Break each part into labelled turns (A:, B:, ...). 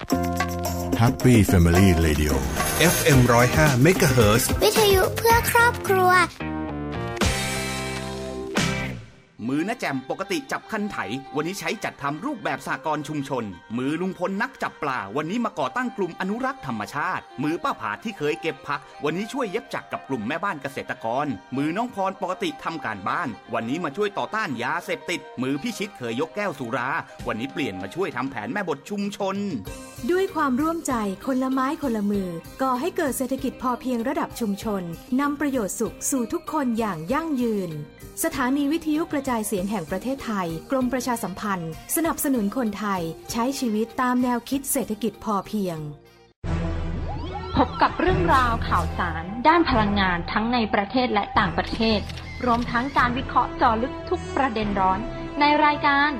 A: Happy Family Radio
B: FM 105 MHz
C: วิทยุเพื่อครอบครัว
D: มือน้าแจมปกติจับคันไถ วันนี้ใช้จัดทำรูปแบบสากรชุมชน มือลุงพลนักจับปลา วันนี้มาก่อตั้งกลุ่มอนุรักษ์ธรรมชาติ มือป้าผาที่เคยเก็บผัก วันนี้ช่วยเย็บจักรกับกลุ่มแม่บ้านเกษตรกร มือน้องพรปกติทำการบ้าน วันนี้มาช่วยต่อต้านยาเสพติด มือพี่ชิดเคยยกแก้วสุรา วันนี้เปลี่ยนมาช่วยทำแผนแม่บทชุมชน
E: ด้วยความร่วมใจคนละไม้คนละมือ ก่อให้เกิดเศรษฐกิจพอเพียงระดับชุมชนนำประโยชน์สุขสู่ทุกคนอย่างยั่งยืน สถานีวิทยุกระจายเสียงแห่งประเทศไทย กรมประชาสัมพันธ์ สนับสนุนคนไทยใช้ชีวิตตามแนวคิดเศรษฐกิจพอเพียง
F: พบกับเรื่องราวข่าวสาร ด้านพลังงานทั้งในประเทศและต่างประเทศ รวมทั้งการวิเคราะห์เจาะลึกทุกประเด็นร้อน ในรายการ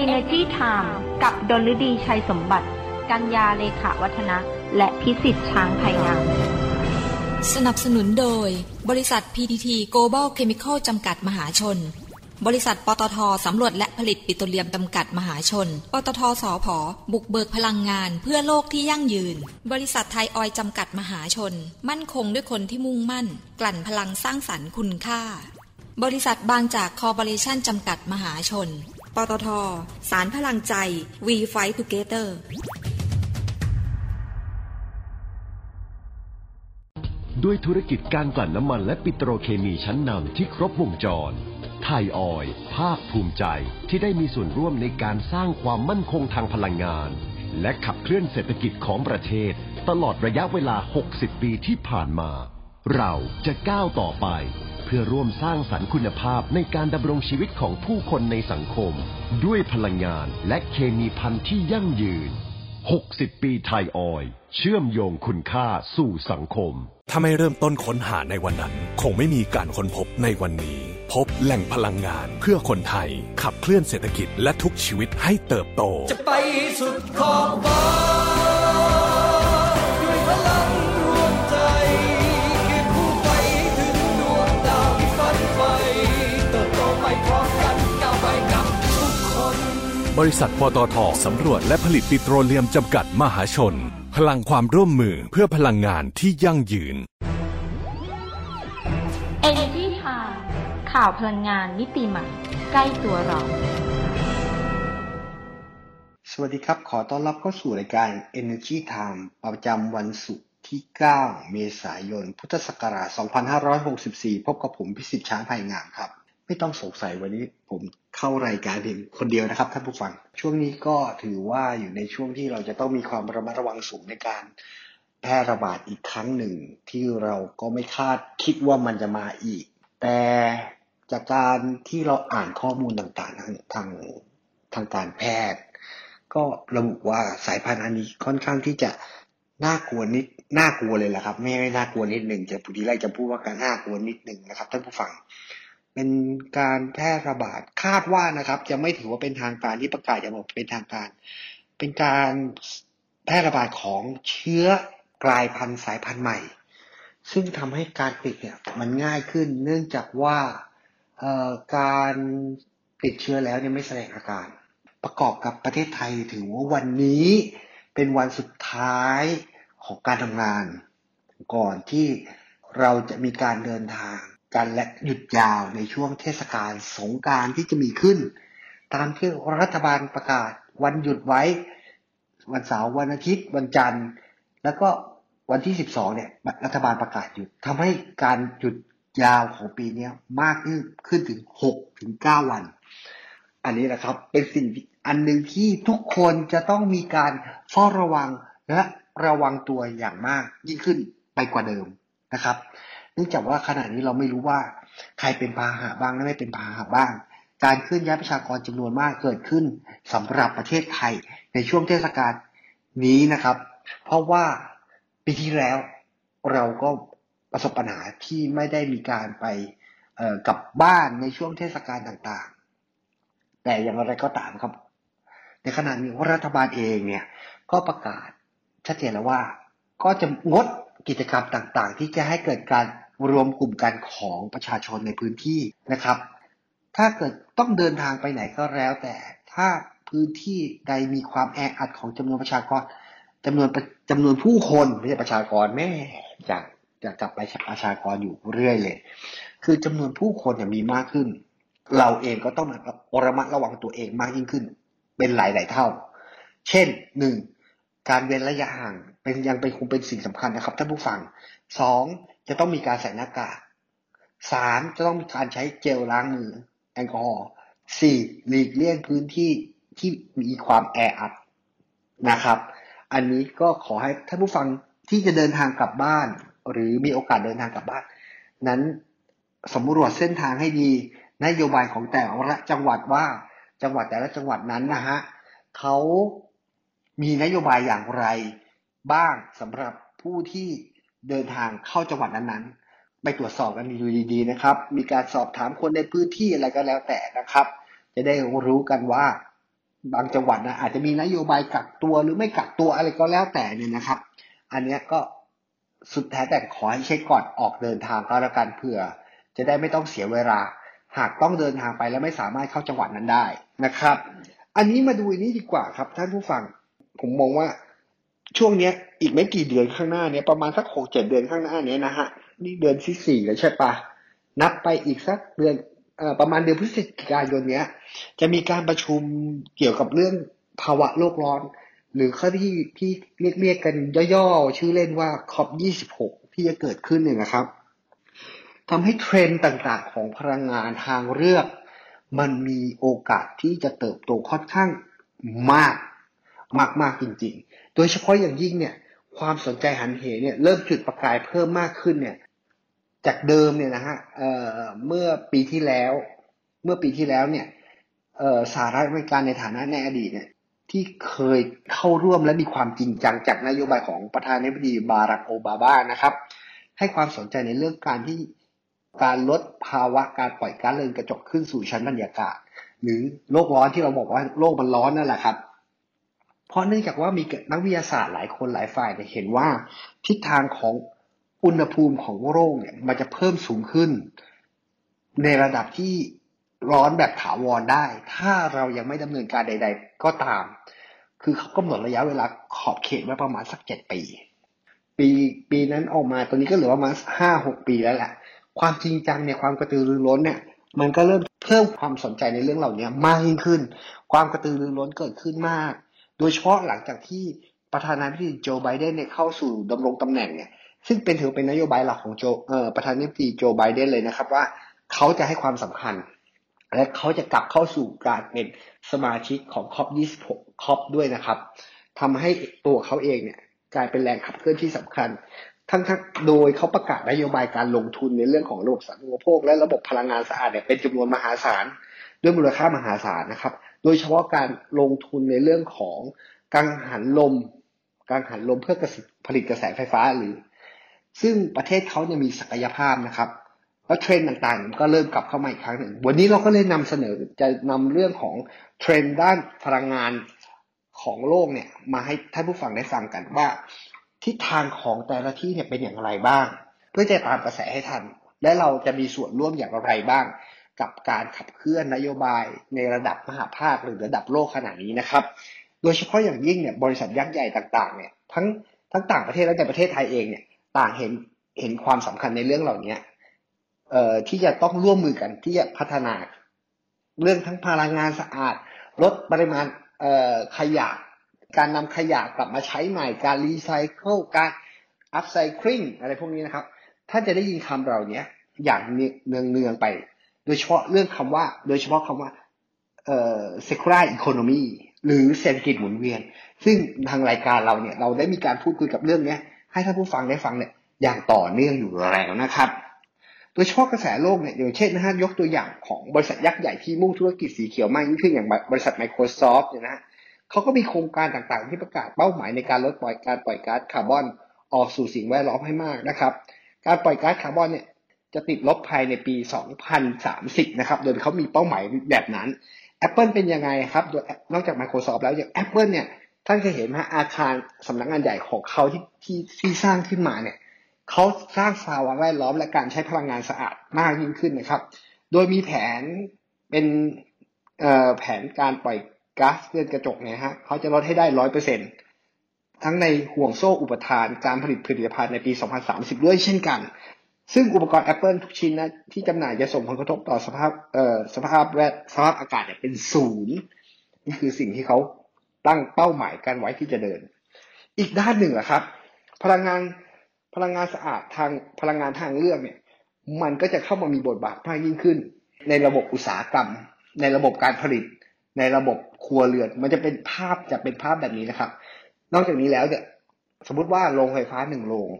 F: Energy Time กับดลฤดีชัยสมบัติ กัญญาเลขาวัฒนะ และพิสิทธิ์ช้างไพงาม
G: สนับสนุนโดย บริษัท PTT Global Chemical จำกัดมหาชน บริษัท ปตทสำรวจและผลิตปิโตรเลียมจำกัดมหาชน ปตทสอพอบุกเบิกพลังงานเพื่อโลกที่ยั่งยืน บริษัทไทยออยจำกัดมหาชน มั่นคงด้วยคนที่มุ่งมั่น กลั่นพลังสร้างสรรค์คุณค่า บริษัทบางจากคอร์ปอเรชั่นจำกัดมหาชน ปตท สารพลังใจ We Fight Together
H: ด้วยธุรกิจการกลั่นน้ำมันและปิโตรเคมีชั้นนำที่ครบวงจร ไทยออย ภาคภูมิใจที่ได้มีส่วนร่วมในการสร้างความมั่นคงทางพลังงาน และขับเคลื่อนเศรษฐกิจของประเทศ ตลอดระยะเวลา 60 ปีที่ผ่านมา เราจะก้าวต่อไป เพื่อร่วมสร้างสรรค์คุณภาพในการดำรงชีวิตของผู้คนในสังคม ด้วยพลังงานและเคมีพันธุ์ที่ยั่งยืน 60 ปีไทยออยล์เชื่อมโยงคุณค่าสู่สังคม
I: ถ้าไม่เริ่มต้นค้นหาในวันนั้น คงไม่มีการค้นพบในวันนี้ พบแหล่งพลังงานเพื่อคนไทย ขับเคลื่อนเศรษฐกิจและทุกชีวิตให้เติบโต
J: จะไปสุดขอบฟ้า บริ
I: ษัทปตทสำรวจและผลิตปิโตรเลียมจำกัดมหาชน พลังความร่วมมือเพื่อพลังงานที่ยั่งยืน
F: Energy Time ข่าวพลังงานมิติใหม่ใกล้ตัวเรา
K: สวัสดีครับ ขอต้อนรับเข้าสู่รายการ Energy Time ประจำวันศุกร์ที่ 9 เมษายน พุทธศักราช 2564 พบกับผมพิสิทธิ์ช้างไผ่งามครับ ไม่ต้องสงสัยวันนี้ผม เข้ารายการเพียงคนเดียวนะครับท่านผู้ฟัง ช่วงนี้ก็ถือว่าอยู่ในช่วงที่เราจะต้องมีความระมัดระวังสูงในการแพร่ระบาดอีกครั้งหนึ่ง ที่เราก็ไม่คาดคิดว่ามันจะมาอีก แต่จากการที่เราอ่านข้อมูลต่างๆ ทางทางทางการแพทย์ ก็ระบุว่าสายพันธุ์อันนี้ค่อนข้างที่จะน่ากลัวนิดน่ากลัวเลยแหละครับ ไม่ไม่น่ากลัวนิดหนึ่งจะพูดีไลจะพูดว่าการน่ากลัวนิดหนึ่งนะครับท่านผู้ฟัง เป็นการแพร่ระบาดคาดว่านะครับ จะไม่ถือว่าเป็นทางการที่ประกาศอย่างเป็นทางการ เป็นการแพร่ระบาดของเชื้อกลายพันธุ์สายพันธุ์ใหม่ ซึ่งทำให้การติดเนี่ยมันง่ายขึ้นเนื่องจากว่าการติดเชื้อแล้วเนี่ยไม่แสดงอาการ ประกอบกับประเทศไทยถือว่าวันนี้เป็นวันสุดท้ายของการทำงาน ก่อนที่เราจะมีการเดินทาง กันและหยุดยาวในช่วงเทศกาลสงการที่จะมีขึ้น ตามที่รัฐบาลประกาศวันหยุดไว้ วันเสาร์วันอาทิตย์ วันจันทร์ แล้วก็วันที่ 12 เนี่ยรัฐบาลประกาศหยุดทำให้การหยุดยาวของปีนี้มากขึ้นขึ้นถึง6ถึง9วัน อันนี้นะครับเป็นสิ่งอันหนึ่งที่ทุกคนจะต้องมีการเฝ้าระวังและระวังตัวอย่างมากยิ่งขึ้นไปกว่าเดิมนะครับ เนื่องจากว่าขณะนี้เราไม่รู้ว่าใครเป็นพาหะบ้างและไม่เป็นพาหะบ้าง การเคลื่อนย้ายประชากรจำนวนมากเกิดขึ้นสำหรับประเทศไทยในช่วงเทศกาลนี้นะครับ เพราะว่าปีที่แล้วเราก็ประสบปัญหาที่ไม่ได้มีการไปกลับบ้านในช่วงเทศกาลต่างๆ แต่อย่างไรก็ตามครับ ในขณะนี้รัฐบาลเองเนี่ยก็ประกาศชัดเจนแล้วว่า ก็จะงดกิจกรรมต่างๆ ที่จะให้เกิดการ รวมกลุ่มกันของประชาชนในพื้นที่นะครับ ถ้าเกิดต้องเดินทางไปไหนก็แล้ว แต่ถ้าพื้นที่ใดมีความแออัดของจำนวนประชากรจำนวนจำนวนผู้คนไม่ใช่ประชากรแม่จากจะกลับไปประชากรอยู่เรื่อยเลย คือจำนวนผู้คนเนี่ยมีมากขึ้น เราเองก็ต้องระมัดระวังตัวเองมากยิ่งขึ้น เป็นหลายๆเท่า เช่นหนึ่งการเว้นระยะห่างเป็นยังเป็นคงเป็นสิ่งสำคัญนะครับท่านผู้ฟังสอง จะต้องมีการใส่หน้ากากสามจะต้องมีการใช้เจลล้างมือแอลกอฮอล์สี่หลีกเลี่ยงพื้นที่ที่มีความแออัดนะครับ อันนี้ก็ขอให้ท่านผู้ฟังที่จะเดินทางกลับบ้าน หรือมีโอกาสเดินทางกลับบ้าน นั้นสำรวจเส้นทางให้ดีนโยบายของแต่ละจังหวัดว่าจังหวัดแต่ละจังหวัดนั้นนะฮะเขามีนโยบายอย่างไรบ้างสำหรับผู้ที่ เดินทางเข้าจังหวัดนั้นๆ ไปตรวจสอบกันดูดีๆนะครับ มีการสอบถามคนในพื้นที่อะไรก็แล้วแต่นะครับ จะได้รู้กันว่าบางจังหวัดนะอาจจะมีนโยบายกักตัวหรือไม่กักตัวอะไรก็แล้วแต่เนี่ยนะครับ อันนี้ก็สุดแท้แต่ขอให้เช็คก่อนออกเดินทางก็แล้วกันเผื่อ จะได้ไม่ต้องเสียเวลา หากต้องเดินทางไปแล้วไม่สามารถเข้าจังหวัดนั้นได้นะครับ อันนี้มาดูนี้ดีกว่าครับท่านผู้ฟัง ผมมองว่า ช่วงเนี้ยอีกไม่กี่เดือนข้างหน้าเนี้ยประมาณสักหกเจ็ดเดือนข้างหน้าเนี้ยนะฮะนี่เดือนที่สี่แล้วใช่ปะนับไปอีกสักเดือนเอ่อประมาณเดือนพฤศจิกายนเนี้ย จะมีการประชุมเกี่ยวกับเรื่องภาวะโลกร้อน หรือเขาที่ที่เรียกเรียกกันย่อๆ ชื่อเล่นว่าคอปยี่สิบหกที่จะเกิดขึ้นเนี่ยนะครับทำให้เทรนด์ต่างๆ ของพลังงานทางเลือก มันมีโอกาสที่จะเติบโตค่อนข้างมากมากๆจริง ๆ โดยเฉพาะอย่างยิ่งเนี่ยความสนใจหันเหเนี่ยเริ่มจุดประกายเพิ่มมากขึ้นเนี่ยจากเดิมเนี่ยนะฮะเเมื่อปีที่แล้ว เมื่อปีที่แล้วเนี่ยสหรัฐอเมริกาในฐานะในอดีตเนี่ยที่เคยเข้าร่วมและมีความจริงจังจากนโยบายของประธานาธิบดีบารักโอบามานะครับ ให้ความสนใจในเรื่องการที่การลดภาวะการปล่อยก๊าซเรือนกระจกขึ้นสู่ชั้นบรรยากาศ หรือโลกร้อนที่เราบอกว่าโลกมันร้อนนั่นแหละครับ เพราะเนื่องจากว่ามีนักวิทยาศาสตร์หลายคนหลายฝ่ายเห็นว่าทิศทางของอุณหภูมิของโลกเนี่ยมันจะเพิ่มสูงขึ้น ในระดับที่ร้อนแบบถาวรได้ ถ้าเรายังไม่ดำเนินการใด ๆ ก็ตาม คือเขากำหนดระยะเวลาขอบเขตไว้ประมาณสักเจ็ดปี ปีปีนั้นออกมาตอนนี้ก็เหลือประมาณห้าหกปีแล้วแหละความจริงจังเนี่ยความกระตือรือร้นเนี่ย มันก็เริ่มเพิ่มความสนใจในเรื่องเหล่านี้มากยิ่งขึ้น ความกระตือรือร้นเกิดขึ้นมาก โดยเฉพาะหลังจากที่ประธานาธิบดีโจไบเดนเนี่ยเข้าสู่ดำรงตำแหน่งเนี่ยซึ่งเป็นถือเป็นนโยบายหลักของโจเอ่อประธานาธิบดีโจไบเดนเลยนะครับว่าเขาจะให้ความสำคัญ และเขาจะกลับเข้าสู่การเป็นสมาชิกของคอป26คอปด้วยนะครับทำให้ตัวเขาเองเนี่ยกลายเป็นแรงขับเคลื่อนที่สำคัญ ทั้งทั้งโดยเขาประกาศนโยบายการลงทุนในเรื่องของระบบสาธารณูปโภค และระบบพลังงานสะอาดเนี่ยเป็นจำนวนมหาศาลด้วยมูลค่ามหาศาลนะครับ โดยเฉพาะการลงทุนในเรื่องของกังหันลมกังหันลมเพื่อผลิตกระแสไฟฟ้าหรือ ซึ่งประเทศเขาเนี่ยมีศักยภาพนะครับแล้วเทรนด์ต่างๆ ก็เริ่มกลับเข้ามาอีกครั้งหนึ่ง วันนี้เราก็เลยนำเสนอจะนำเรื่องของเทรนด์ด้านพลังงานของโลกเนี่ยมาให้ท่านผู้ฟังได้ฟังกันว่า ทิศทางของแต่ละที่เนี่ยเป็นอย่างไรบ้าง เพื่อจะตามกระแสให้ทัน และเราจะมีส่วนร่วมอย่างไรบ้าง กับการขับเคลื่อนนโยบายในระดับมหาภาคหรือระดับโลกขนาดนี้นะครับ โดยเฉพาะอย่างยิ่งเนี่ยบริษัทยักษ์ใหญ่ต่างๆเนี่ยทั้งทั้งต่างประเทศและในประเทศไทยเองเนี่ยต่างเห็นเห็นความสำคัญในเรื่องเหล่านี้เอ่อที่จะต้องร่วมมือกันที่จะพัฒนา เรื่องทั้งพลังงานสะอาด ลดปริมาณเอ่อขยะ การนำขยะกลับมาใช้ใหม่การรีไซเคิลการอัพไซคลิงอะไรพวกนี้นะครับ ถ้าจะได้ยินคำเหล่านี้อย่างเนืองเนืองไป โดยเฉพาะเรื่องคำว่า โดยเฉพาะคำว่าเอ่อ secular economy หรือเศรษฐกิจหมุนเวียน ซึ่งทางรายการเราเนี่ยเราได้มีการพูดคุยกับเรื่องนี้ให้ท่านผู้ฟังได้ฟังเนี่ยอย่างต่อเนื่องอยู่แล้วนะครับ โดยเฉพาะกระแสโลกเนี่ยอย่างเช่นนะฮะยกตัวอย่างของบริษัทยักษ์ใหญ่ที่มุ่งธุรกิจสีเขียวมากยิ่งขึ้นอย่างบริษัท Microsoft เนี่ยนะเขาก็มีโครงการต่างๆ ที่ประกาศเป้าหมายในการลดปล่อยการปล่อยก๊าซคาร์บอนออกสู่สิ่งแวดล้อมให้มากนะครับ การปล่อยก๊าซคาร์บอนเนี่ย จะติดลบภายในปี 2030 นะครับ โดยเขามีเป้าหมายแบบนั้น Apple เป็นยังไงครับโดยนอกจาก Microsoft แล้วอย่าง Apple เนี่ยท่านเคยเห็นไหมอาคารสำนักงานใหญ่ของเขาที่ที่ที่สร้างขึ้นมาเนี่ยเขาสร้างสภาวะแวดล้อมและการใช้พลังงานสะอาดมากยิ่งขึ้นนะครับ โดยมีแผนเป็นแผนการปล่อยก๊าซเรือนกระจกเนี่ยฮะเขาจะลดให้ได้ร้อยเปอร์เซ็นต์ทั้งในห่วงโซ่อุปทานการผลิตผลิตภัณฑ์ในปี 2030 ด้วยเช่นกัน ซึ่งอุปกรณ์ Apple ทุกชิ้นนะที่จำหน่ายจะส่งผลกระทบต่อสภาพเอ่อสภาพแวดสภาพอากาศเนี่ยเป็นศูนย์นี่คือสิ่งที่เขาตั้งเป้าหมายกันไว้ที่จะเดิน อีกด้านหนึ่งแหละครับ พลังงานพลังงานสะอาดทางพลังงานทางเลือกเนี่ย มันก็จะเข้ามามีบทบาทมากยิ่งขึ้น ในระบบอุตสาหกรรม ในระบบการผลิต ในระบบครัวเรือน มันจะเป็นภาพจะเป็นภาพแบบนี้นะครับ นอกจากนี้แล้วเนี่ยสมมติว่าโรงไฟฟ้าหนึ่งโรง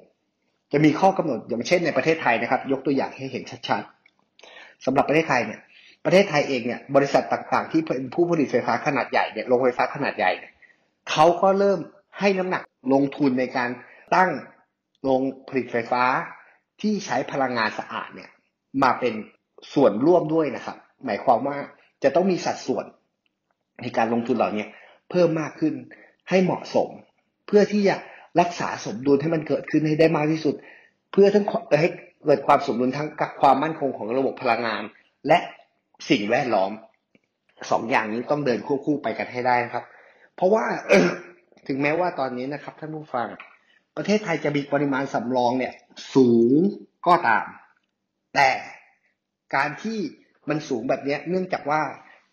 K: จะมีข้อกำหนดอย่างเช่นในประเทศไทยนะครับ ยกตัวอย่างให้เห็นชัดๆสำหรับประเทศไทยเนี่ย ประเทศไทยเองเนี่ยบริษัทต่างๆ ที่เป็นผู้ผลิตไฟฟ้าขนาดใหญ่เนี่ยโรงไฟฟ้าขนาดใหญ่เนี่ยเขาก็เริ่มให้น้ำหนักลงทุนในการตั้งโรงผลิตไฟฟ้าที่ใช้พลังงานสะอาดเนี่ยมาเป็นส่วนร่วมด้วยนะครับ หมายความว่าจะต้องมีสัดส่วนในการลงทุนเหล่านี้เพิ่มมากขึ้นให้เหมาะสม เพื่อที่จะ รักษาสมดุลให้มันเกิดขึ้นให้ได้มากที่สุด เพื่อทั้งให้เกิดความสมดุลทั้งกับความมั่นคงของระบบพลังงาน และสิ่งแวดล้อมสองอย่างนี้ต้องเดินควบคู่ไปกันให้ได้นะครับ เพราะว่าถึงแม้ว่าตอนนี้นะครับท่านผู้ฟัง ประเทศไทยจะมีปริมาณสำรองเนี่ย สูงก็ตาม แต่การที่มันสูงแบบนี้เนื่องจากว่า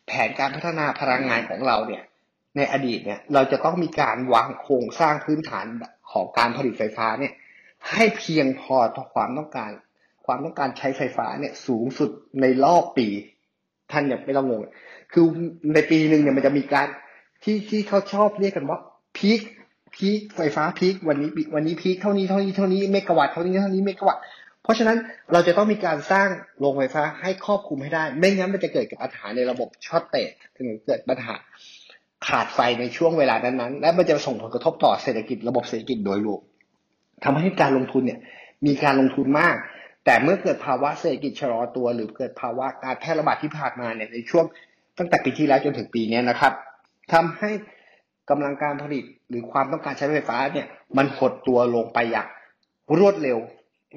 K: แผนการพัฒนาพลังงานของเราเนี่ย ในอดีตเนี่ย เราจะต้องมีการวางโครงสร้างพื้นฐานของการผลิตไฟฟ้าเนี่ย ให้เพียงพอต่อความต้องการ ความต้องการใช้ไฟฟ้าเนี่ย สูงสุดในรอบปี ท่านอย่าไม่ต้องงงคือในปีหนึ่งเนี่ยมันจะมีการที่ที่เขาชอบเรียกกันว่า peak peak ไฟฟ้า peak วันนี้วันนี้ peak เท่านี้เท่านี้เท่านี้เมกะวัตต์เท่านี้เท่านี้เมกะวัตต์เพราะฉะนั้นเราจะต้องมีการสร้างโรงไฟฟ้าให้ครอบคลุมให้ได้ ไม่งั้นมันจะเกิดกับปัญหาในระบบ shortage ถึงเกิดปัญหา ขาดไฟในช่วงเวลานั้นๆ และมันจะส่งผลกระทบต่อเศรษฐกิจระบบเศรษฐกิจโดยรวมทำให้การลงทุนเนี่ยมีการลงทุนมาก แต่เมื่อเกิดภาวะเศรษฐกิจชะลอตัว หรือเกิดภาวะการแพร่ระบาดที่ผ่านมาเนี่ยในช่วงตั้งแต่ปีที่แล้วจนถึงปีนี้นะครับทำให้กำลังการผลิตหรือความต้องการใช้ไฟฟ้าเนี่ยมันหดตัวลงไปอย่างรวดเร็ว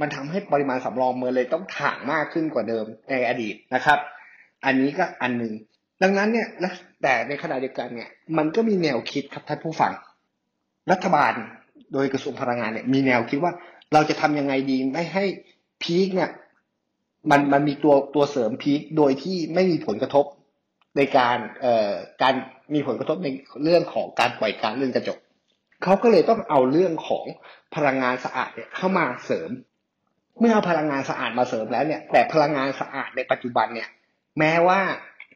K: มันทำให้ปริมาณสำรองเมือเลยต้องถ่างมากขึ้นกว่าเดิมในอดีตนะครับ อันนี้ก็อันหนึ่ง ดังนั้นเนี่ยนะแต่ในขณะเดียวกันเนี่ย มันก็มีแนวคิดครับท่านผู้ฟัง รัฐบาลโดยกระทรวงพลังงานเนี่ยมีแนวคิดว่าเราจะทำยังไงดีไม่ให้พีคเนี่ยมันมันมีตัวตัวเสริมพีคโดยที่ไม่มีผลกระทบในการเอ่อการมีผลกระทบในเรื่องของการปล่อยก๊าซเรื่อนกระจกเขาก็เลยต้องเอาเรื่องของพลังงานสะอาดเนี่ยเข้ามาเสริม เมื่อเอาพลังงานสะอาดมาเสริมแล้วเนี่ย แต่พลังงานสะอาดในปัจจุบันเนี่ย แม้ว่า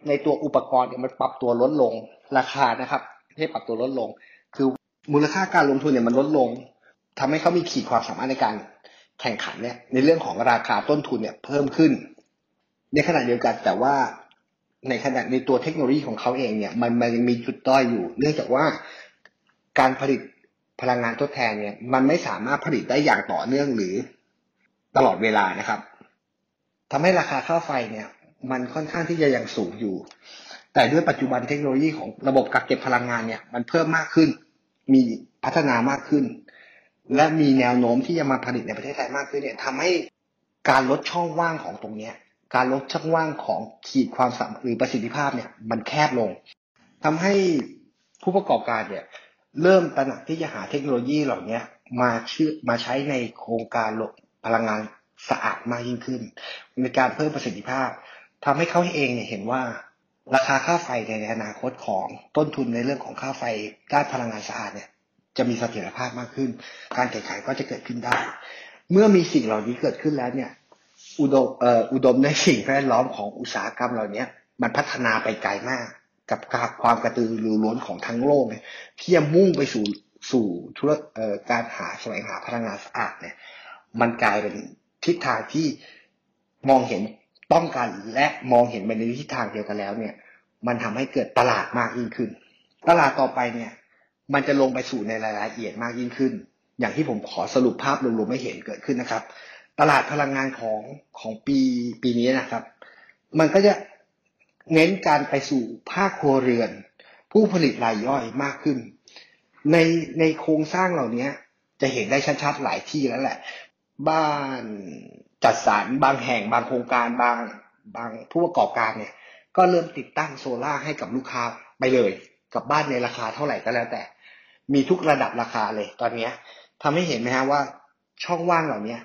K: ในตัวอุปกรณ์เนี่ยมันปรับตัวลดลงราคานะครับไม่ปรับตัวลดลง คือมูลค่าการลงทุนเนี่ยมันลดลงทำให้เขามีขีดความสามารถในการแข่งขันเนี่ยในเรื่องของราคาต้นทุนเนี่ยเพิ่มขึ้น ในขณะเดียวกันแต่ว่าในขณะในตัวเทคโนโลยีของเขาเองเนี่ยมันมันยังมีจุดด้อยอยู่ เนื่องจากว่าการผลิตพลังงานทดแทนเนี่ยมันไม่สามารถผลิตได้อย่างต่อเนื่องหรือตลอดเวลานะครับทำให้ราคาค่าไฟเนี่ย มันค่อนข้างที่จะยังสูงอยู่ แต่ด้วยปัจจุบันเทคโนโลยีของระบบกักเก็บพลังงานเนี่ย มันเพิ่มมากขึ้น มีพัฒนามากขึ้น และมีแนวโน้มที่จะมาผลิตในประเทศไทยมากขึ้นเนี่ยทำให้การลดช่องว่างของตรงเนี้ยการลดช่องว่างของขีดความสามารถหรือประสิทธิภาพเนี่ย มันแคบลงทำให้ผู้ประกอบการเนี่ย เริ่มตระหนักที่จะหาเทคโนโลยีเหล่านี้มาชื่อมาใช้ในโครงการลพลังงานสะอาดมากยิ่งขึ้นในการเพิ่มประสิทธิภาพ ทำให้เขาเองเนี่ยเห็นว่า ราคาค่าไฟในอนาคตของต้นทุนในเรื่องของค่าไฟด้านพลังงานสะอาดเนี่ยจะมีเสถียรภาพมากขึ้น การแข่งขันก็จะเกิดขึ้นได้ เมื่อมีสิ่งเหล่านี้เกิดขึ้นแล้วเนี่ยอุดมอุดมในสิ่งแวดล้อมของอุตสาหกรรมเหล่านี้มันพัฒนาไปไกลมาก กับความกระตือรือร้นของทั้งโลกเนี่ยที่จะมุ่งไปสู่สู่ธุรการหาแสวงหาพลังงานสะอาดเนี่ย มันกลายเป็นทิศทางที่มองเห็น ต้องกันและมองเห็นไปในทิศทางเดียวกันแล้วเนี่ย มันทำให้เกิดตลาดมากยิ่งขึ้น ตลาดต่อไปเนี่ย มันจะลงไปสู่ในรายละเอียดมากยิ่งขึ้น อย่างที่ผมขอสรุปภาพรวมๆไม่เห็นเกิดขึ้นนะครับ ตลาดพลังงานของของปีปีนี้นะครับ มันก็จะเน้นการไปสู่ภาคครัวเรือน ผู้ผลิตรายย่อยมากขึ้น ในในโครงสร้างเหล่านี้จะเห็นได้ชัดๆหลายที่แล้วแหละ บ้าน จัดสรรบางแห่งบางโครงการบางบางผู้ประกอบการเนี่ย ก็เริ่มติดตั้งโซล่าให้กับลูกค้าไปเลย กับบ้านในราคาเท่าไหร่ก็แล้วแต่ มีทุกระดับราคาเลยตอนนี้ทำให้เห็นไหมฮะว่าช่องว่างเหล่านี้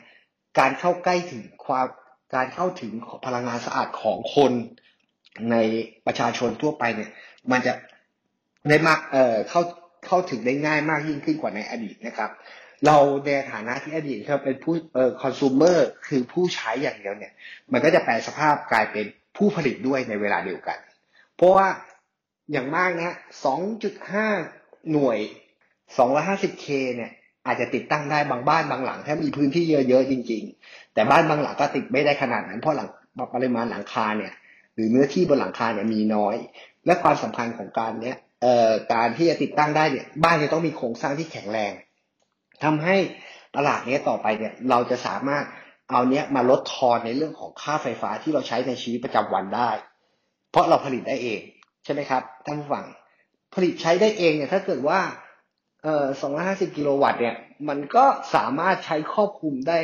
K: การเข้าใกล้ถึงความการเข้าถึงพลังงานสะอาดของคนในประชาชนทั่วไปเนี่ย มันจะได้มากเอ่อเข้าเข้าถึงได้ง่ายมากยิ่งขึ้นกว่าในอดีตนะครับ เราในฐานะที่อดีตเราเป็นผู้เอ่อคอน sumer คือผู้ใช้อย่างเดียวเนี่ย มันก็จะแปลสภาพกลายเป็นผู้ผลิตด้วยในเวลาเดียวกัน เพราะว่าอย่างมากนะ2.5หน่วย 250K เนี่ย อาจจะติดตั้งได้บางบ้านบางหลัง ถ้ามีพื้นที่เยอะๆจริง ๆ แต่บ้านบางหลังก็ติดไม่ได้ขนาดนั้น เพราะหลังปริมาณหลังคาเนี่ย หรือเนื้อที่บนหลังคาเนี่ยมีน้อย และความสำคัญของการเนี้ยเอ่อการที่จะติดตั้งได้เนี่ย บ้านจะต้องมีโครงสร้างที่แข็งแรง ทำให้ตลาดนี้ต่อไปเนี่ยเราจะสามารถเอาเนี้ยมาลดทอนในเรื่องของค่าไฟฟ้าที่เราใช้ในชีวิตประจำวันได้ เพราะเราผลิตได้เองใช่ไหมครับท่านผู้ฟังผลิตใช้ได้เองเนี่ยถ้าเกิดว่าเอ่อ250กิโลวัตต์เนี่ยมันก็สามารถใช้ครอบคลุมได้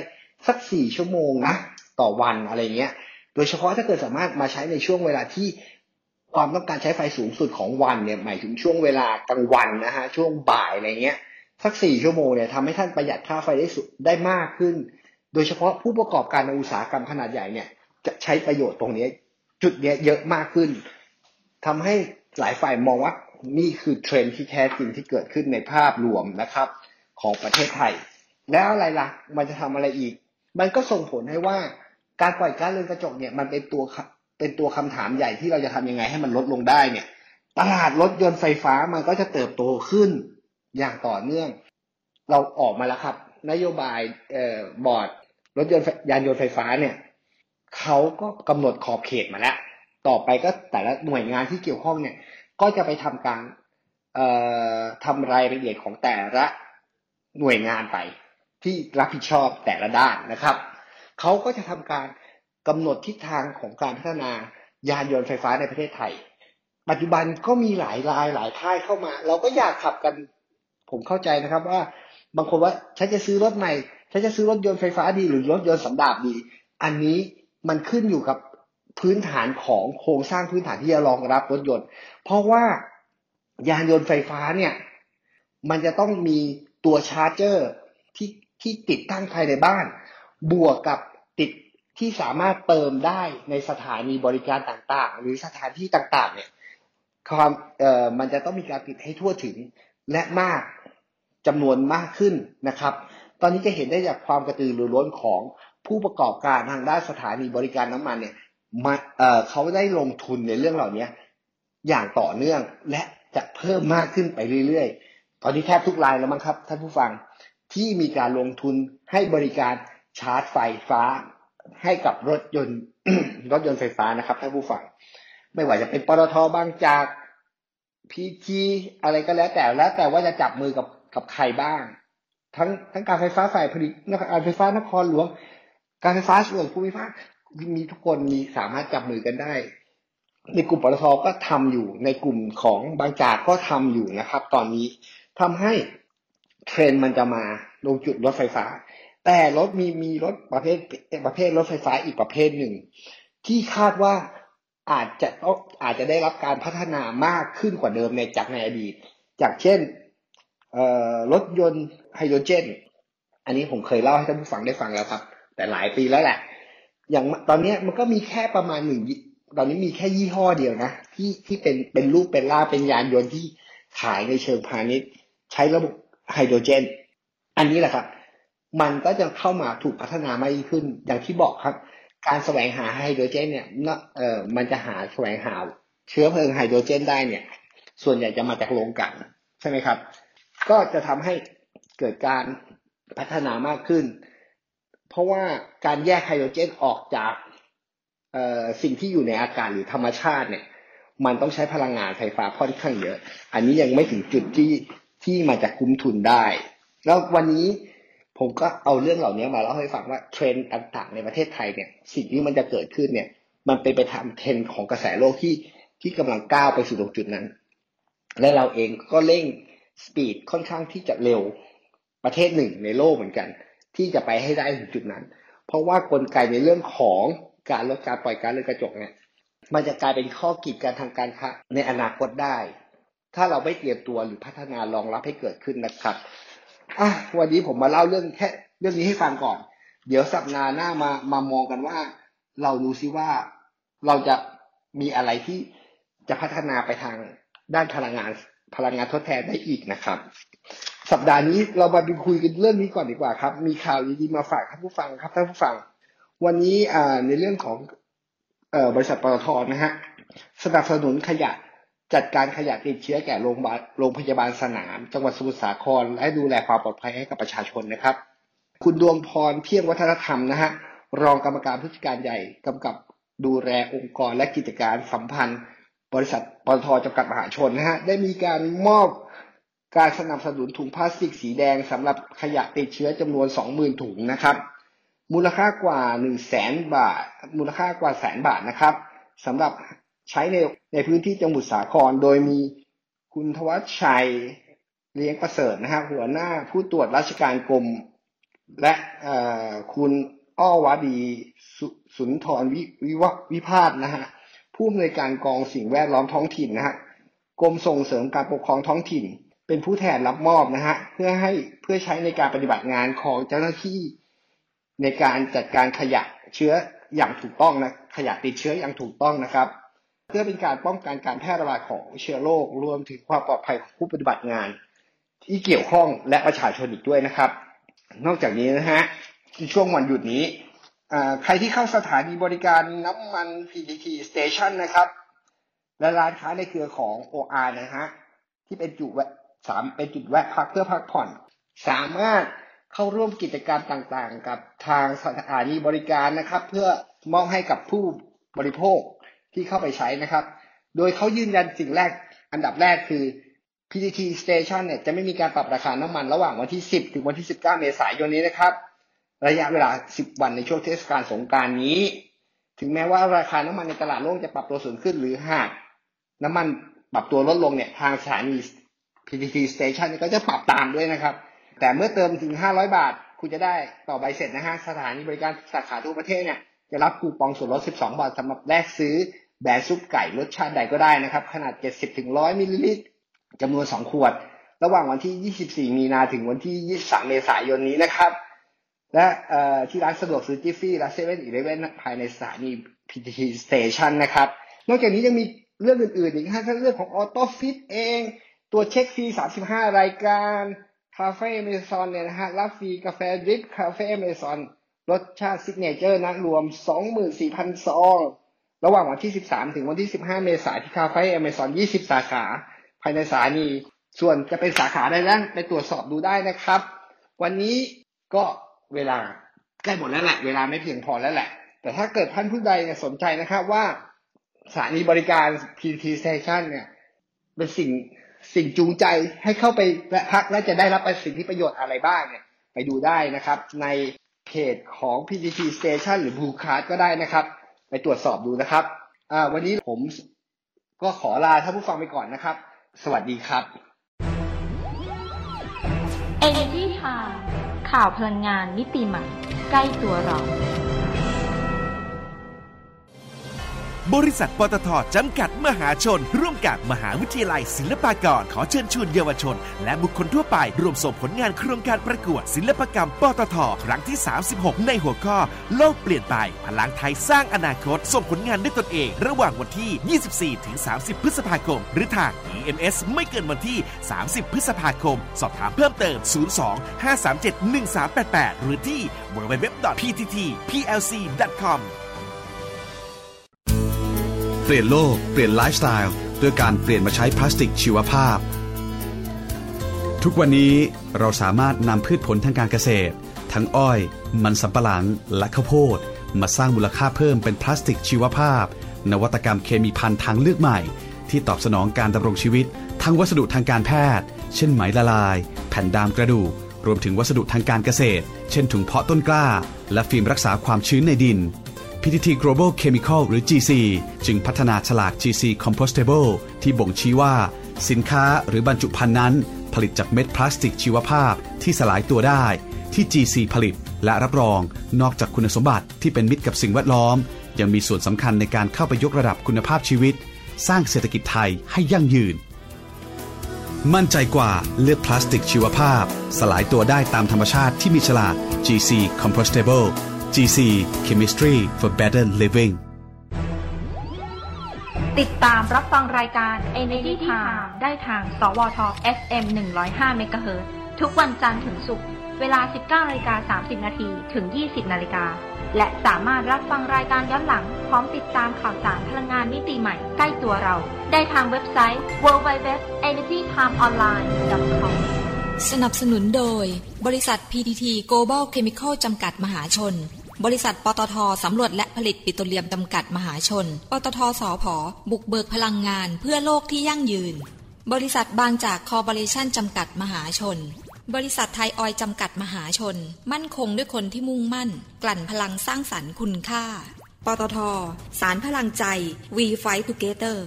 K: สัก4ชั่วโมงนะต่อวันอะไรเงี้ย โดยเฉพาะถ้าเกิดสามารถมาใช้ในช่วงเวลาที่ความต้องการใช้ไฟสูงสุดของวันเนี่ยหมายถึงช่วงเวลากลางวันนะฮะช่วงบ่ายอะไรเงี้ย สัก4ชั่วโมงเนี่ยทำให้ท่านประหยัดค่าไฟได้สุดได้มากขึ้น โดยเฉพาะผู้ประกอบการในอุตสาหกรรมขนาดใหญ่เนี่ย จะใช้ประโยชน์ตรงนี้ จุดเนี้ยเยอะมากขึ้นทำให้หลายฝ่ายมองว่านี่คือเทรนด์ที่แท้จริงที่เกิดขึ้นในภาพรวมนะครับ ของประเทศไทย แล้วอะไรล่ะมันจะทำอะไรอีก มันก็ส่งผลให้ว่าการปล่อยก๊าซเรือนกระจกเนี่ยมันเป็นตัวเป็นตัวคำถามใหญ่ที่เราจะทำยังไงให้มันลดลงได้เนี่ย ตลาดรถยนต์ไฟฟ้ามันก็จะเติบโตขึ้น อย่างต่อเนื่อง เราออกมาแล้วครับ นโยบายเอ่อบอร์ดรถยนต์ยานยนต์ไฟฟ้าเนี่ยเขาก็กำหนดขอบเขตมาแล้ว ต่อไปก็แต่ละหน่วยงานที่เกี่ยวข้องเนี่ย ก็จะไปทำการเอ่อทำรายละเอียดของแต่ละหน่วยงานไป ที่รับผิดชอบแต่ละด้านนะครับเขาก็จะทำการกำหนดทิศทางของการพัฒนายานยนต์ไฟฟ้าในประเทศไทย ปัจจุบันก็มีหลายรายหลายค่ายเข้ามา เราก็อยากขับกัน ผมเข้าใจนะครับว่าบางคนว่าฉันจะซื้อรถใหม่ฉันจะซื้อรถยนต์ไฟฟ้าดีหรือรถยนต์สันดาปดี อันนี้มันขึ้นอยู่กับพื้นฐานของโครงสร้างพื้นฐานที่จะรองรับรถยนต์ เพราะว่ายานยนต์ไฟฟ้าเนี่ยมันจะต้องมีตัวชาร์จเจอร์ที่ที่ติดตั้งภายในบ้าน บวกกับติดที่สามารถเติมได้ในสถานีบริการต่างๆ หรือสถานที่ต่างๆเนี่ยความเอ่อมันจะต้องมีการติดให้ทั่วถึงและมาก จำนวนมากขึ้นนะครับ ตอนนี้จะเห็นได้จากความกระตือรือร้นของผู้ประกอบการทางด้านสถานีบริการน้ำมันเนี่ยมาเออเขาได้ลงทุนในเรื่องเหล่านี้อย่างต่อเนื่องและจะเพิ่มมากขึ้นไปเรื่อยๆ ตอนนี้แทบทุกรายแล้วมั้งครับท่านผู้ฟังที่มีการลงทุนให้บริการชาร์จไฟฟ้า ให้กับรถยนต์รถยนต์ไฟฟ้านะครับท่านผู้ฟัง ไม่ว่าจะเป็นปตทบางจากพีทีอะไรก็แล้วแต่แล้วแต่ว่าจะจับมือกับ กับใครบ้าง ทั้งทั้งการไฟฟ้าฝ่ายผลิตการไฟฟ้านครหลวง การไฟฟ้าส่วนภูมิภาคมีทุกคนมีสามารถจับมือกันได้ ในกลุ่มปตทก็ทำอยู่ในกลุ่มของบางจากก็ทำอยู่นะครับ ตอนนี้ทำให้เทรนมันจะมาลงจุดรถไฟฟ้า แต่รถมีมีรถประเภทประเภทรถไฟฟ้าอีกประเภทหนึ่ง ที่คาดว่าอาจจะต้องอาจจะได้รับการพัฒนามากขึ้นกว่าเดิมในจากในอดีต จากเช่น รถยนต์ไฮโดรเจน อันนี้ผมเคยเล่าให้ท่านผู้ฟังได้ฟังแล้วครับ แต่หลายปีแล้วแหละ อย่างตอนนี้มันก็มีแค่ประมาณหนึ่งตอนนี้มีแค่ยี่ห้อเดียวนะ ที่ที่เป็นเป็นรูปเป็นล่าเป็นยานยนต์ที่ขายในเชิงพาณิชย์ ใช้ระบบไฮโดรเจน อันนี้แหละครับ มันก็จะเข้ามาถูกพัฒนามากยิ่งขึ้น อย่างที่บอกครับ การแสวงหาไฮโดรเจนเนี่ยเอ่อมันจะหาแสวงหาเชื้อเพลิงไฮโดรเจนได้เนี่ย ส่วนใหญ่จะมาจากโรงกลั่นใช่ไหมครับ ก็จะทำให้เกิดการพัฒนามากขึ้น เพราะว่าการแยกไฮโดรเจนออกจากสิ่งที่อยู่ในอากาศหรือธรรมชาติเนี่ย มันต้องใช้พลังงานไฟฟ้าค่อนข้างเยอะ อันนี้ยังไม่ถึงจุดที่ที่มาจากคุ้มทุนได้ แล้ววันนี้ผมก็เอาเรื่องเหล่านี้มาเล่าให้ฟังว่าเทรนด์ต่างๆ ในประเทศไทยเนี่ย สิ่งที่มันจะเกิดขึ้นเนี่ย มันเป็นไปตามเทรนด์ของกระแสโลกที่ที่กำลังก้าวไปสู่ตรงจุดนั้น และเราเองก็เร่ง speed ค่อนข้างที่จะเร็วประเทศหนึ่งในโลกเหมือนกัน ที่จะไปให้ได้ถึงจุดนั้น เพราะว่ากลไกในเรื่องของการลดการปล่อยก๊าซเรือนกระจกเนี่ยมันจะกลายเป็นข้อกีดกันทางการค้าในอนาคตได้ ถ้าเราไม่เตรียมตัวหรือพัฒนารองรับให้เกิดขึ้นนะครับอะวันนี้ผมมาเล่าเรื่องแค่เรื่องนี้ให้ฟังก่อน เดี๋ยวสัปดาห์หน้ามามามองกันว่า เราดูซิว่าเราจะมีอะไรที่จะพัฒนาไปทางด้านพลังงาน พลังงานทดแทนได้อีกนะครับ สัปดาห์นี้เรามาไปคุยกันเรื่องนี้ก่อนดีกว่าครับ มีข่าวดีๆมาฝากท่านผู้ฟังครับท่านผู้ฟัง วันนี้ในเรื่องของอบริษัทปตทนะฮะสนับสนุนขยะจัดการขยะติดเชื้อแก่โรงพยาบาลโรงพยาบาลสนาม จังหวัดสมุทรสาคร และดูแลความปลอดภัยให้กับประชาชนนะครับ คุณดวงพรเพียงวัฒนธรรมนะฮะรองกรรมการผู้จัดการใหญ่กำกับดูแลองค์กรและกิจการสัมพันธ์ บริษัทปตทจำกัดมหาชนนะฮะได้มีการมอบการสนับสนุนถุงพลาสติกสีแดงสำหรับขยะติดเชื้อจำนวน 20,000 ถุงนะครับ มูลค่ากว่า 1 0 0 0 0แสนบาท มูลค่ากว่าแสนบาทนะครับสำหรับใช้ในในพื้นที่จังหวัดสาคร โดยมีคุณทวัชชัยเลี้ยงประเสริฐนะฮะหัวหน้าผู้ตรวจราชการกรม และคุณอ้อวดีสสุนทรวิวิววิพาสนะฮะ ผู้อำนวยการกองสิ่งแวดล้อมท้องถิ่นนะฮะกรมส่งเสริมการปกครองท้องถิ่น เป็นผู้แทนรับมอบนะฮะเพื่อให้เพื่อใช้ในการปฏิบัติงานของเจ้าหน้าที่ในการจัดการขยะเชื้ออย่างถูกต้องนะขยะติดเชื้ออย่างถูกต้องนะครับ เพื่อเป็นการป้องกันการแพร่ระบาดของเชื้อโรครวมถึงความปลอดภัยของผู้ปฏิบัติงาน ที่เกี่ยวข้องและประชาชนอีกด้วยนะครับ นอกจากนี้นะฮะในช่วงวันหยุดนี้ ใครที่เข้าสถานีบริการน้ำมัน PTT Station นะครับ และร้านค้าในเครือของ OR นะฮะที่เป็นจุดแวะสามเป็นจุดแวะพักเพื่อพักผ่อน สามารถเข้าร่วมกิจกรรมต่างๆ กับทางสถานีบริการนะครับ เพื่อมอบให้กับผู้บริโภคที่เข้าไปใช้นะครับ โดยเขายืนยันสิ่งแรกอันดับแรกคือ PTT Station เนี่ยจะไม่มีการปรับราคาน้ำมันระหว่างวันที่ 10 ถึงวันที่ 19 เมษายนนี้นะครับ ระยะเวลา 10 วันในช่วงเทศกาลสงกรานนี้ ถึงแม้ว่าราคาน้ำมันในตลาดโลกจะปรับตัวสูงขึ้นหรือหากน้ำมันปรับตัวลดลงเนี่ยทางสถานี PTT Station ก็จะปรับตามด้วยนะครับ แต่เมื่อเติมถึง 500 บาท คุณจะได้ต่อใบเสร็จนะฮะสถานีบริการสาขาทั่วประเทศเนี่ยจะรับคูปองส่วนลด 12 บาทสำหรับแลกซื้อแบรนด์ซุปไก่รสชาติใดก็ได้นะครับ ขนาด 70-100มิลลิลิตรจำนวน 2 ขวด ระหว่างวันที่ 24 มีนาถึงวันที่ 23 เมษายนนี้นะครับ และที่ร้านสะดวกซื้อ Jiffy และ7-Eleven ภายในสถานี PTT Station นะครับ นอกจากนี้ยังมีเรื่องอื่นๆอีกทั้งเรื่องของ FIT Auto เอง ตัวเช็คฟรี 35 รายการ Café Amazon เนี่ยนะฮะรับฟรีกาแฟดริป Café Amazon รสชาติ signature นะรวม 24,000 ซอง ระหว่างวันที่ 13 ถึงวันที่ 15 เมษายนที่ Café Amazon 20 สาขา ภายในสถานี ส่วนจะเป็นสาขาใดนั้นไปตรวจสอบดูได้นะครับ วันนี้ก็ เวลาใกล้หมดแล้วแหละเวลาไม่เพียงพอแล้วแหละ แต่ถ้าเกิดท่านผู้ใดเนี่ยสนใจนะครับว่าสถานีบริการ PT Station เนี่ย เป็นสิ่งสิ่งจูงใจให้เข้าไปและพักและจะได้รับสิทธิประโยชน์อะไรบ้างเนี่ย ไปดูได้นะครับ ในเพจของ PTT Station หรือ Blue Card ก็ได้นะครับ ไปตรวจสอบดูนะครับวันนี้ผมก็ขอลาท่านผู้ฟังไปก่อนนะครับ สวัสดีครับ
F: Energy Time ข่าวพลังงานมิติใหม่ ใกล้ตัวเรา
A: บริษัทปตทจำกัดมหาชน ร่วมกับมหาวิทยาลัยศิลปากร ขอเชิญชวนเยาวชน และบุคคลทั่วไป ร่วมส่งผลงานโครงการประกวด ศิลปกรรมปตทครั้งที่ 36 ในหัวข้อ โลกเปลี่ยนไป พลังไทยสร้างอนาคต ส่งผลงานด้วยตนเอง ระหว่างวันที่ 24-30 พฤษภาคม หรือทาง EMS ไม่เกินวันที่ 30 พฤษภาคม สอบถามเพิ่มเติม 02-537-1388 หรือที่ www.pttplc.com
B: ปลี่ยนโลก เปลี่ยนไลฟ์สไตล์ด้วยการเปลี่ยนมาใช้พลาสติกชีวภาพ
L: ทุกวันนี้เราสามารถนำพืชผลทางการเกษตร ทั้งอ้อย มันสำปะหลัง และข้าวโพด มาสร้างมูลค่าเพิ่มเป็นพลาสติกชีวภาพ นวัตกรรมเคมีพันทางเลือกใหม่ ที่ตอบสนองการดำรงชีวิต ทั้งวัสดุทางการแพทย์ เช่นไหมละลาย แผ่นดามกระดูก รวมถึงวัสดุทางการเกษตร เช่นถุงเพาะต้นกล้า และฟิล์มรักษาความชื้นในดิน PTT Global Chemical หรือ GC จึงพัฒนาฉลาก GC Compostable ที่บ่งชี้ว่า สินค้าหรือบรรจุภัณฑ์นั้น ผลิตจากเม็ดพลาสติกชีวภาพที่สลายตัวได้ ที่ GC ผลิตและรับรองนอกจากคุณสมบัติที่เป็นมิตรกับสิ่งแวดล้อม ยังมีส่วนสำคัญในการเข้าไปยกระดับคุณภาพชีวิต สร้างเศรษฐกิจไทยให้ยั่งยืน มั่นใจกว่าเลือกพลาสติกชีวภาพ สลายตัวได้ตามธรรมชาติที่มีฉลาก GC Compostable GC Chemistry for Better Living
F: ติดตามรับฟังรายการ Energy Time ได้ทาง สวท FM 105เมกะเฮิรตซ์ทุกวันจันทร์ถึงศุกร์ เวลา 19นาฬิกา30 นาทีถึง 20 นาฬิกา และสามารถรับฟังรายการย้อนหลัง พร้อมติดตามข่าวสารพลังงานมิติใหม่ใกล้ตัวเรา ได้ทางเว็บไซต์ www.energytimeonline.com
G: สนับสนุนโดย บริษัท PTT Global Chemical จำกัดมหาชน บริษัทปตทสำรวจและผลิตปิโตรเลียมจำกัดมหาชน ปตทสอพอบุกเบิกพลังงานเพื่อโลกที่ยั่งยืน บริษัทบางจากคอร์ปอเรชั่นจำกัดมหาชน บริษัทไทยออยจำกัดมหาชน มั่นคงด้วยคนที่มุ่งมั่น กลั่นพลังสร้างสรรค์คุณค่า ปตท สารพลังใจ We Fight Together